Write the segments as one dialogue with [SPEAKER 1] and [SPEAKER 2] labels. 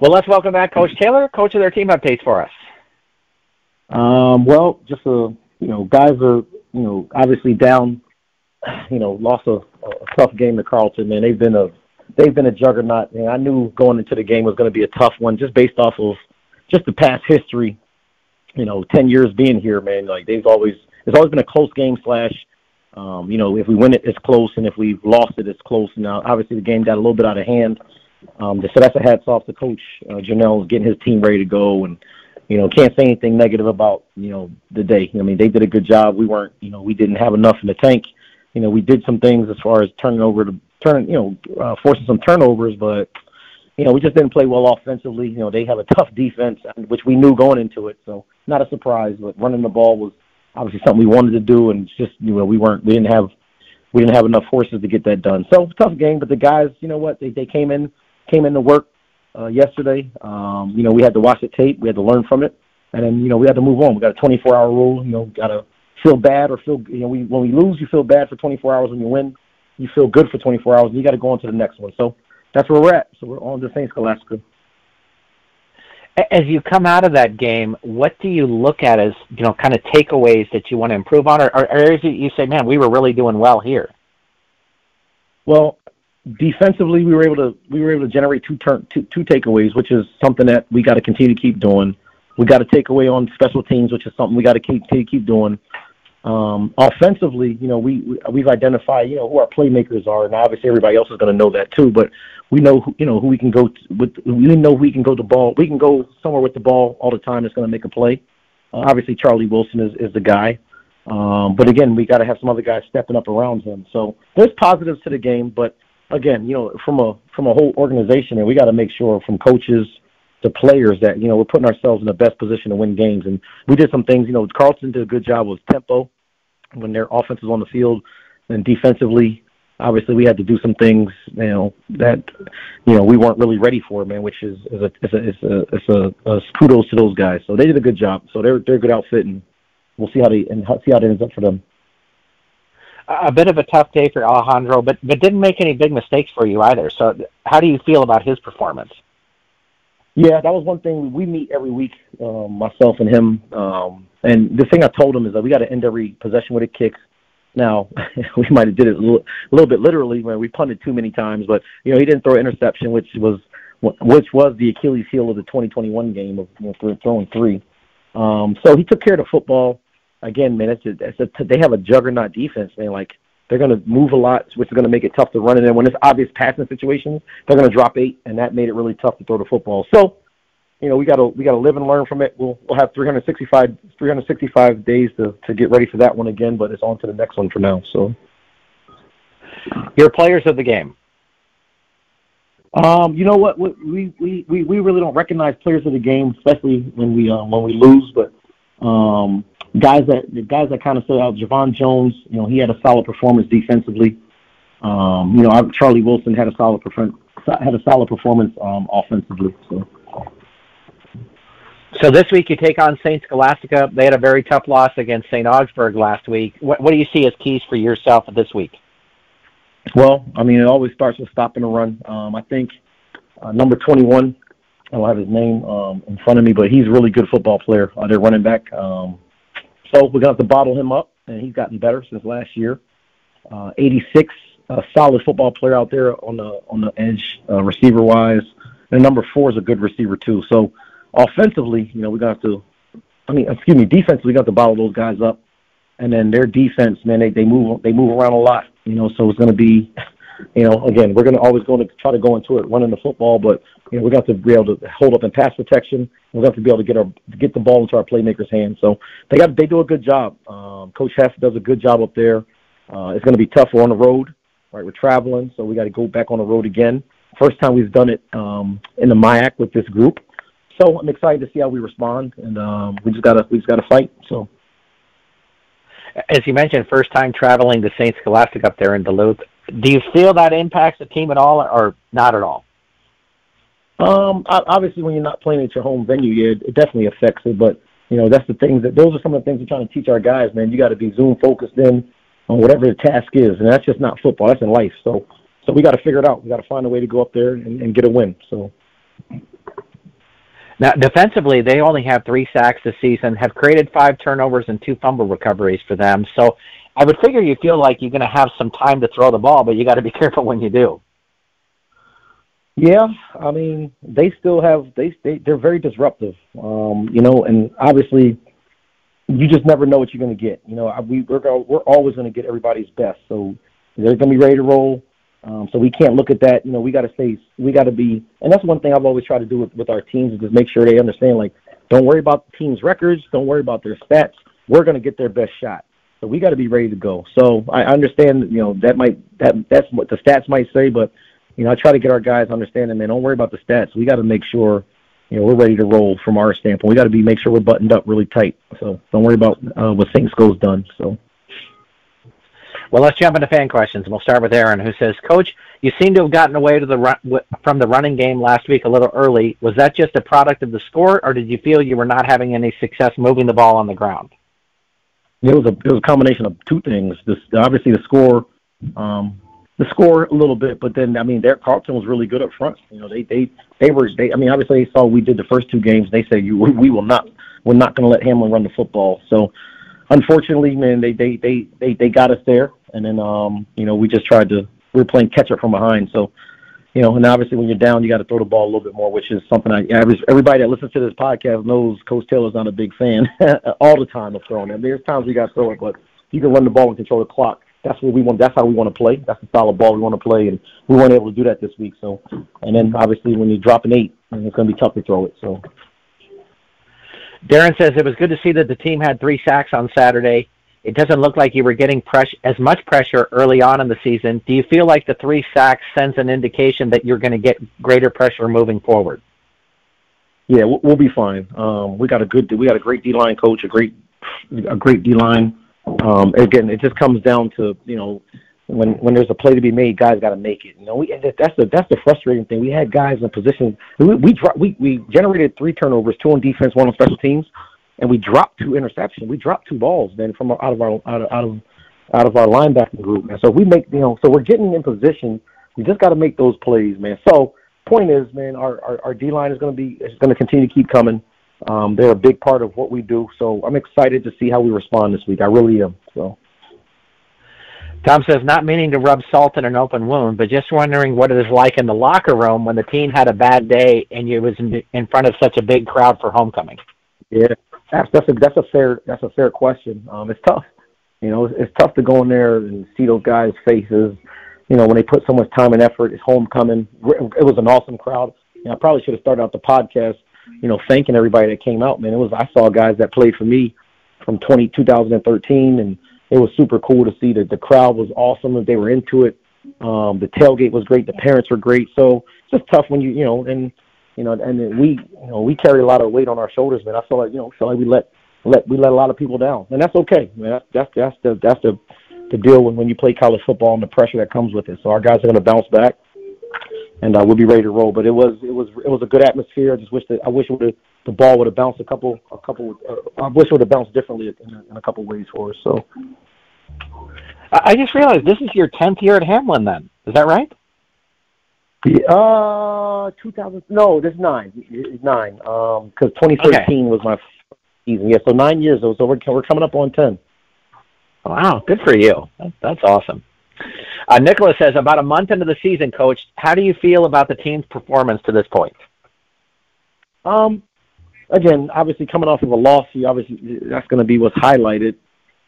[SPEAKER 1] Well, let's welcome back Coach Taylor, coach of their team updates for us.
[SPEAKER 2] Um, well, just a you know, guys are you know obviously down. You know, lost a, a tough game to Carleton. Man, they've been a they've been a juggernaut. And I knew going into the game was going to be a tough one, just based off of just the past history. You know, ten years being here, man. Like they've always it's always been a close game. Slash, um, you know, if we win it, it's close, and if we've lost it, it's close. Now, obviously, the game got a little bit out of hand. Um, so that's a hats off to Coach uh, Janelle getting his team ready to go, and you know, can't say anything negative about you know the day. I mean, they did a good job. We weren't, you know, we didn't have enough in the tank. You know, we did some things as far as turning over to turn, you know, uh, forcing some turnovers, but you know, we just didn't play well offensively. You know, they have a tough defense, which we knew going into it, so not a surprise. But running the ball was obviously something we wanted to do, and just you know, we weren't, we didn't have, we didn't have enough forces to get that done. So tough game, but the guys, you know what, they they came in, came in to work uh, yesterday. Um, you know, we had to watch the tape, we had to learn from it, and then you know, we had to move on. We got a 24-hour rule. You know, got to feel bad or feel, you know, we when we lose, you feel bad for 24 hours. When you win, you feel good for 24 hours, and you got to go on to the next one. So that's where we're at. So we're on to St. Scholastica.
[SPEAKER 1] As you come out of that game, what do you look at as you know, kind of takeaways that you want to improve on, or, or areas that you say, "Man, we were really doing well here"?
[SPEAKER 2] Well, defensively, we were able to we were able to generate two turn two, two takeaways, which is something that we got to continue to keep doing. We got to take away on special teams, which is something we got to keep keep doing. Um, offensively, you know, we, we we've identified, you know, who our playmakers are, and obviously everybody else is going to know that too. But we know, who, you know, who we can go to, with. We know we can go the ball. We can go somewhere with the ball all the time. That's going to make a play. Uh, obviously, Charlie Wilson is is the guy. Um, but again, we got to have some other guys stepping up around him. So there's positives to the game, but again, you know, from a from a whole organization, and we got to make sure from coaches to players that you know we're putting ourselves in the best position to win games. And we did some things. You know, Carleton did a good job with tempo when their offense was on the field, and defensively, obviously we had to do some things. You know that you know we weren't really ready for, man. Which is is a is a is a, is a, a kudos to those guys. So they did a good job. So they're they're a good outfit, and we'll see how they and see how it ends up for them.
[SPEAKER 1] A bit of a tough day for Alejandro, but but didn't make any big mistakes for you either. So how do you feel about his performance?
[SPEAKER 2] Yeah, that was one thing we meet every week, um, myself and him. Um, and the thing I told him is that we got to end every possession with a kick. Now we might have did it a little, a little bit literally when we punted too many times, but you know he didn't throw an interception, which was which was the Achilles heel of the 2021 game of you know, throwing three. Um, so he took care of the football. Again, man, it's a, it's a, they have a juggernaut defense, man. Like they're going to move a lot, which is going to make it tough to run. And then when it's obvious passing situations, they're going to drop eight, and that made it really tough to throw the football. So, you know, we got to we got to live and learn from it. We'll we'll have 365 365 days to to get ready for that one again, but it's on to the next one for now. So,
[SPEAKER 1] your players of the game.
[SPEAKER 2] Um, you know what? We we we we really don't recognize players of the game, especially when we uh, when we lose. But um, guys that the guys that kind of stood out, Javon Jones, you know, he had a solid performance defensively. Um, you know, Charlie Wilson had a solid performance had a solid performance um, offensively. So.
[SPEAKER 1] So this week you take on St. Scholastica. They had a very tough loss against St. Augsburg last week. What, what do you see as keys for yourself this week?
[SPEAKER 2] Well, I mean, it always starts with stopping the run. Um, I think uh, number 21, I don't have his name um, in front of me, but he's a really good football player. Uh, they're running back. Um, so we're going to have to bottle him up, and he's gotten better since last year. Uh, 86, a solid football player out there on the on the edge, uh, receiver wise. And number four is a good receiver too. So offensively, you know, to have to. I mean, excuse me, defensively, we got to bottle those guys up, and then their defense, man, they they move they move around a lot. You know, so it's going to be you know, again, we're going to always going to try to go into it running the football, but you know, we're going to have to be able to hold up in pass protection. We're going to have to be able to get our get the ball into our playmakers' hands. So they got they do a good job. Um, Coach Heff does a good job up there. Uh, it's going to be tough. We're on the road, right? We're traveling, so we got to go back on the road again. First time we've done it um, in the MIAC with this group, so I'm excited to see how we respond, and um, we just gotta we just gotta fight. So
[SPEAKER 1] as you mentioned, first time traveling to St. Scholastica up there in Duluth do you feel that impacts the team at all, or not at all?
[SPEAKER 2] Um, obviously, when you're not playing at your home venue, yeah, it definitely affects it. But you know, that's the things that those are some of the things we're trying to teach our guys. Man, you got to be zoom focused in on whatever the task is, and that's just not football. That's in life. So, so we got to figure it out. We got to find a way to go up there and, and get a win. So.
[SPEAKER 1] Now, defensively, they only have three sacks this season, have created five turnovers and two fumble recoveries for them. So I would figure you feel like you're going to have some time to throw the ball, but you got to be careful when you do.
[SPEAKER 2] Yeah, I mean, they still have they they they're very disruptive. Um, you know, and obviously, you just never know what you're going to get. You know, we we're we're always going to get everybody's best, so they're going to be ready to roll. Um, so we can't look at that. You know, we got to stay. We got to be, and that's one thing I've always tried to do with, with our teams is just make sure they understand. Like, don't worry about the team's records. Don't worry about their stats. We're going to get their best shot. So we got to be ready to go. So I understand. You know, that might that that's what the stats might say, but you know, I try to get our guys understanding. Man, don't worry about the stats. We got to make sure. You know, we're ready to roll from our standpoint. We got to be make sure we're buttoned up really tight. So don't worry about uh, what things goes done. So.
[SPEAKER 1] Well, let's jump into fan questions. and We'll start with Aaron, who says, "Coach, you seem to have gotten away to the run, from the running game last week a little early. Was that just a product of the score, or did you feel you were not having any success moving the ball on the ground?"
[SPEAKER 2] It was a it was a combination of two things. This obviously the score, um, the score a little bit, but then I mean, their Carleton was really good up front. You know, they they they were they. I mean, obviously they saw we did the first two games. They said you we will not we're not going to let Hamline run the football. So unfortunately, man, they they they they they got us there and then um, you know we just tried to we were playing catch up from behind. So you know, and obviously when you're down, you got to throw the ball a little bit more, which is something I everybody that listens to this podcast knows. Coach Taylor's not a big fan all the time of throwing it. There's times we got to throw it, but you can run the ball and control the clock. That's what we want. That's how we want to play. That's the style of ball we want to play, and we weren't able to do that this week. So, and then obviously when you drop an eight, it's going to be tough to throw it. So.
[SPEAKER 1] Darren says it was good to see that the team had three sacks on Saturday it doesn't look like you were getting press- as much pressure early on in the season. Do you feel like the three sacks sends an indication that you're going to get greater pressure moving forward?
[SPEAKER 2] Yeah, we'll be fine. Um, we got a good, we got a great D line coach, a great, a great D line. Um, again, it just comes down to you know when when there's a play to be made, guys got to make it. You know, we that's the that's the frustrating thing. We had guys in position. We we we, we generated three turnovers, two on defense, one on special teams and we dropped two interceptions. We dropped two balls then from out of our out of out of, out of our linebacking group, man. So we make you know, so we're getting in position. We just got to make those plays, man. So point is, man, our our, our D line is going to be is going to continue to keep coming. Um, they're a big part of what we do. So I'm excited to see how we respond this week. I really am. So.
[SPEAKER 1] Tom says, not meaning to rub salt in an open wound, but just wondering what it is like in the locker room when the team had a bad day and you was in, in front of such a big crowd for homecoming.
[SPEAKER 2] Yeah, that's that's a that's a fair that's a fair question. Um, it's tough. You know, it's, it's tough to go in there and see those guys' faces. You know, when they put so much time and effort, it's homecoming. It was an awesome crowd. You know, I probably should have started out the podcast, you know, thanking everybody that came out. Man, it was I saw guys that played for me from 20, 2013, and it was super cool to see that the crowd was awesome. They were into it. Um, the tailgate was great. The parents were great. So it's just tough when you you know and you know, and we, you know, we carry a lot of weight on our shoulders, man. I feel like, you know, feel like we let, let, we let a lot of people down, and that's okay, man. That's that's that's the that's the the deal when when you play college football and the pressure that comes with it. So our guys are going to bounce back, and uh, we'll be ready to roll. But it was it was it was a good atmosphere. I just wish that I wish would the ball would have bounced a couple a couple. Uh, I wish it would have bounced differently in a, in a couple ways for us. So.
[SPEAKER 1] I just realized this is your tenth year at Hamline. Then is that right?
[SPEAKER 2] Uh, 2000. No, this nine. Nine. Um, because 2013 okay. was my season. Yeah, so nine years. So we're we're coming up on ten.
[SPEAKER 1] Wow, good for you. That's awesome. Uh, Nicholas says, about a month into the season, coach, how do you feel about the team's performance to this point?
[SPEAKER 2] Um, again, obviously coming off of a loss, you obviously that's going to be what's highlighted.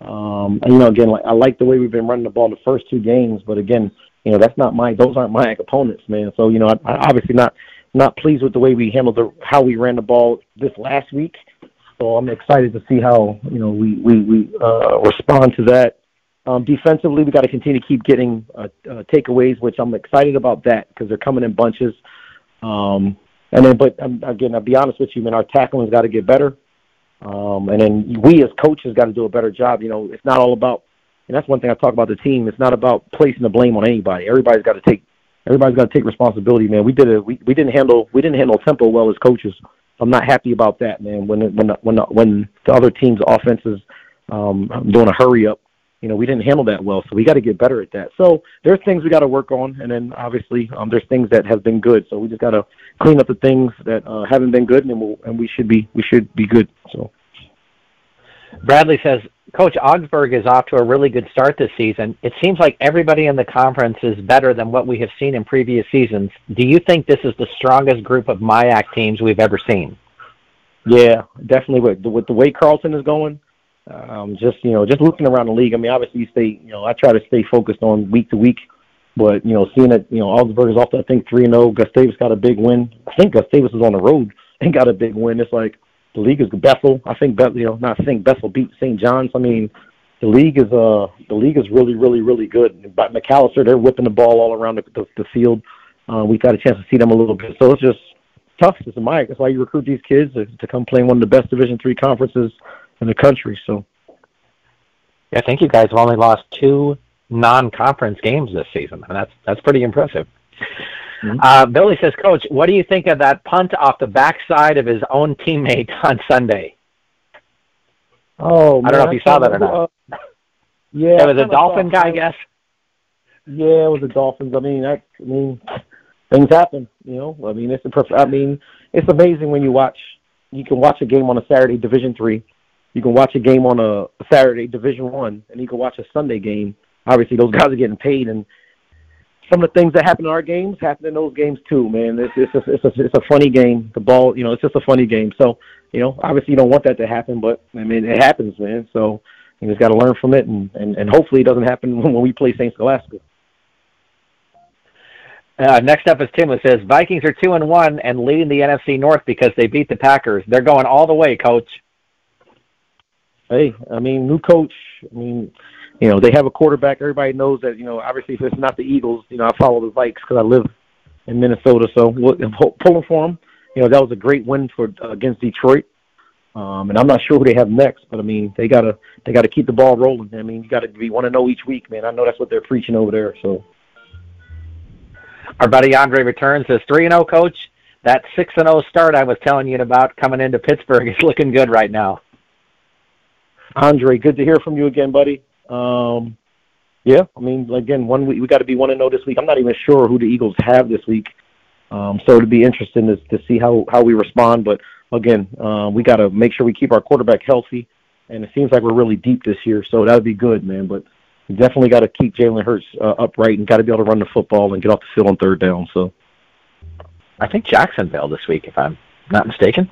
[SPEAKER 2] Um, and you know, again, like, I like the way we've been running the ball the first two games, but again, you know that's not my those aren't my opponents, man. So you know, I, I obviously not not pleased with the way we handled the how we ran the ball this last week. So I'm excited to see how you know we we we uh, respond to that. Um, defensively, we got to continue to keep getting uh, uh, takeaways, which I'm excited about that because they're coming in bunches. Um, and then, but um, again, I'll be honest with you, man, our tackling's got to get better. Um, and then we as coaches got to do a better job. You know, it's not all about and that's one thing I talk about the team. It's not about placing the blame on anybody. Everybody's got to take everybody's got to take responsibility, man. We did a we, we didn't handle we didn't handle tempo well as coaches. I'm not happy about that, man. When when when when the, when the other team's offenses um, doing a hurry up, you know, we didn't handle that well. So we got to get better at that. So there's things we got to work on, and then obviously um, there's things that have been good. So we just got to clean up the things that uh, haven't been good, and we'll, and we should be we should be good. So.
[SPEAKER 1] Bradley says, Coach Augsburg is off to a really good start this season. It seems like everybody in the conference is better than what we have seen in previous seasons. Do you think this is the strongest group of MIAC teams we've ever seen?
[SPEAKER 2] Yeah, definitely. With the, with the way Carleton is going, um, just you know, just looking around the league. I mean, obviously, you stay. You know, I try to stay focused on week to week, but you know, seeing that you know Augsburg is off to I think three and zero. Gustavus got a big win. I think Gustavus is on the road and got a big win. It's like the league is Bethel. I think Bethel. You know, not think Bethel beat St. John's. I mean, the league is uh the league is really really really good. But Macalester, they're whipping the ball all around the the, the field. Uh, we got a chance to see them a little bit, so it's just tough. It's a Mike. That's why you recruit these kids to, to come play in one of the best Division three conferences in the country. So,
[SPEAKER 1] yeah, I think you guys have only lost two non-conference games this season, and that's that's pretty impressive. Mm-hmm. Uh, Billy says, Coach, what do you think of that punt off the backside of his own teammate on Sunday?
[SPEAKER 2] Oh,
[SPEAKER 1] I don't know if you saw that or not.
[SPEAKER 2] Uh, yeah,
[SPEAKER 1] it was a Dolphin guy, I guess.
[SPEAKER 2] Yeah, it was the Dolphins. I mean, I, I mean, things happen. You know, I mean, it's a perfect. I mean, it's amazing when you watch. You can watch a game on a Saturday, Division three. You can watch a game on a Saturday, Division one, and you can watch a Sunday game. Obviously, those guys are getting paid, and some of the things that happen in our games happen in those games too, man. It's it's a, it's a, it's a funny game. The ball, you know, it's just a funny game. So, you know, obviously you don't want that to happen, but I mean, it happens, man. So you just got to learn from it, and, and and hopefully it doesn't happen when we play Saint Scholastica.
[SPEAKER 1] Uh, next up is Tim who says Vikings are two and one and leading the NFC North because they beat the Packers. They're going all the way, Coach.
[SPEAKER 2] Hey, I mean, new coach. I mean, you know, they have a quarterback. Everybody knows that. You know, obviously, if it's not the Eagles, you know, I follow the Vikes because I live in Minnesota. So we'll, pulling for them. You know, that was a great win for uh, against Detroit. Um, and I'm not sure who they have next, but I mean, they gotta they gotta keep the ball rolling. I mean, you got to be want to know each week, man. I know that's what they're preaching over there. So,
[SPEAKER 1] our buddy Andre returns as three and zero oh coach. That six and zero oh start I was telling you about coming into Pittsburgh is looking good right now.
[SPEAKER 2] Andre, good to hear from you again, buddy. Um, yeah, I mean, again, one week we got to be one and zero this week. I'm not even sure who the Eagles have this week, um, so it'd be interesting to, to see how how we respond. But again, uh, we got to make sure we keep our quarterback healthy, and it seems like we're really deep this year, so that would be good, man. But definitely got to keep Jalen Hurts uh, upright and got to be able to run the football and get off the field on third down. So,
[SPEAKER 1] I think Jacksonville this week, if I'm not mistaken.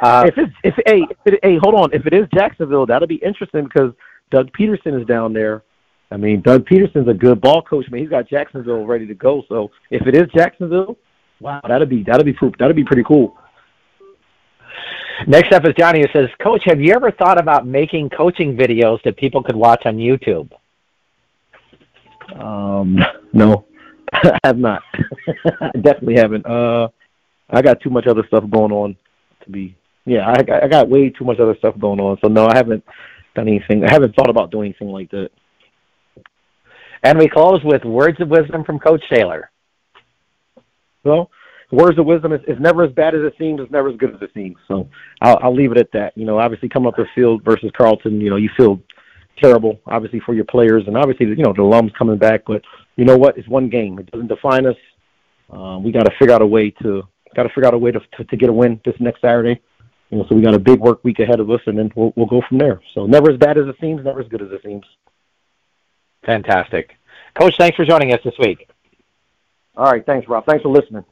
[SPEAKER 2] uh, if it's if hey if it, hey hold on if it is Jacksonville that'll be interesting because Doug Pederson is down there. I mean, Doug Pederson's a good ball coach. I mean, he's got Jacksonville ready to go. So if it is Jacksonville, wow, that'd be that'd be that'd be pretty cool.
[SPEAKER 1] Next up is Johnny who says, Coach, have you ever thought about making coaching videos that people could watch on YouTube?
[SPEAKER 2] Um, no, I have not. I definitely haven't. Uh, I got too much other stuff going on to be. Yeah, I, I got way too much other stuff going on. So no, I haven't done anything. I haven't thought about doing anything like that.
[SPEAKER 1] And we close with words of wisdom from Coach Taylor.
[SPEAKER 2] Well, words of wisdom is, is never as bad as it seems. It's never as good as it seems. So I'll, I'll leave it at that. You know, obviously coming up the field versus Carleton, you know, you feel terrible, obviously for your players, and obviously you know the alums coming back. But you know what? It's one game. It doesn't define us. Um, we got to figure out a way to got to figure out a way to, to to get a win this next Saturday. You know, so we got a big work week ahead of us, and then we'll we'll go from there. So never as bad as it seems, never as good as it seems.
[SPEAKER 1] Fantastic, Coach. Thanks for joining us this week.
[SPEAKER 2] All right, thanks, Rob. Thanks for listening.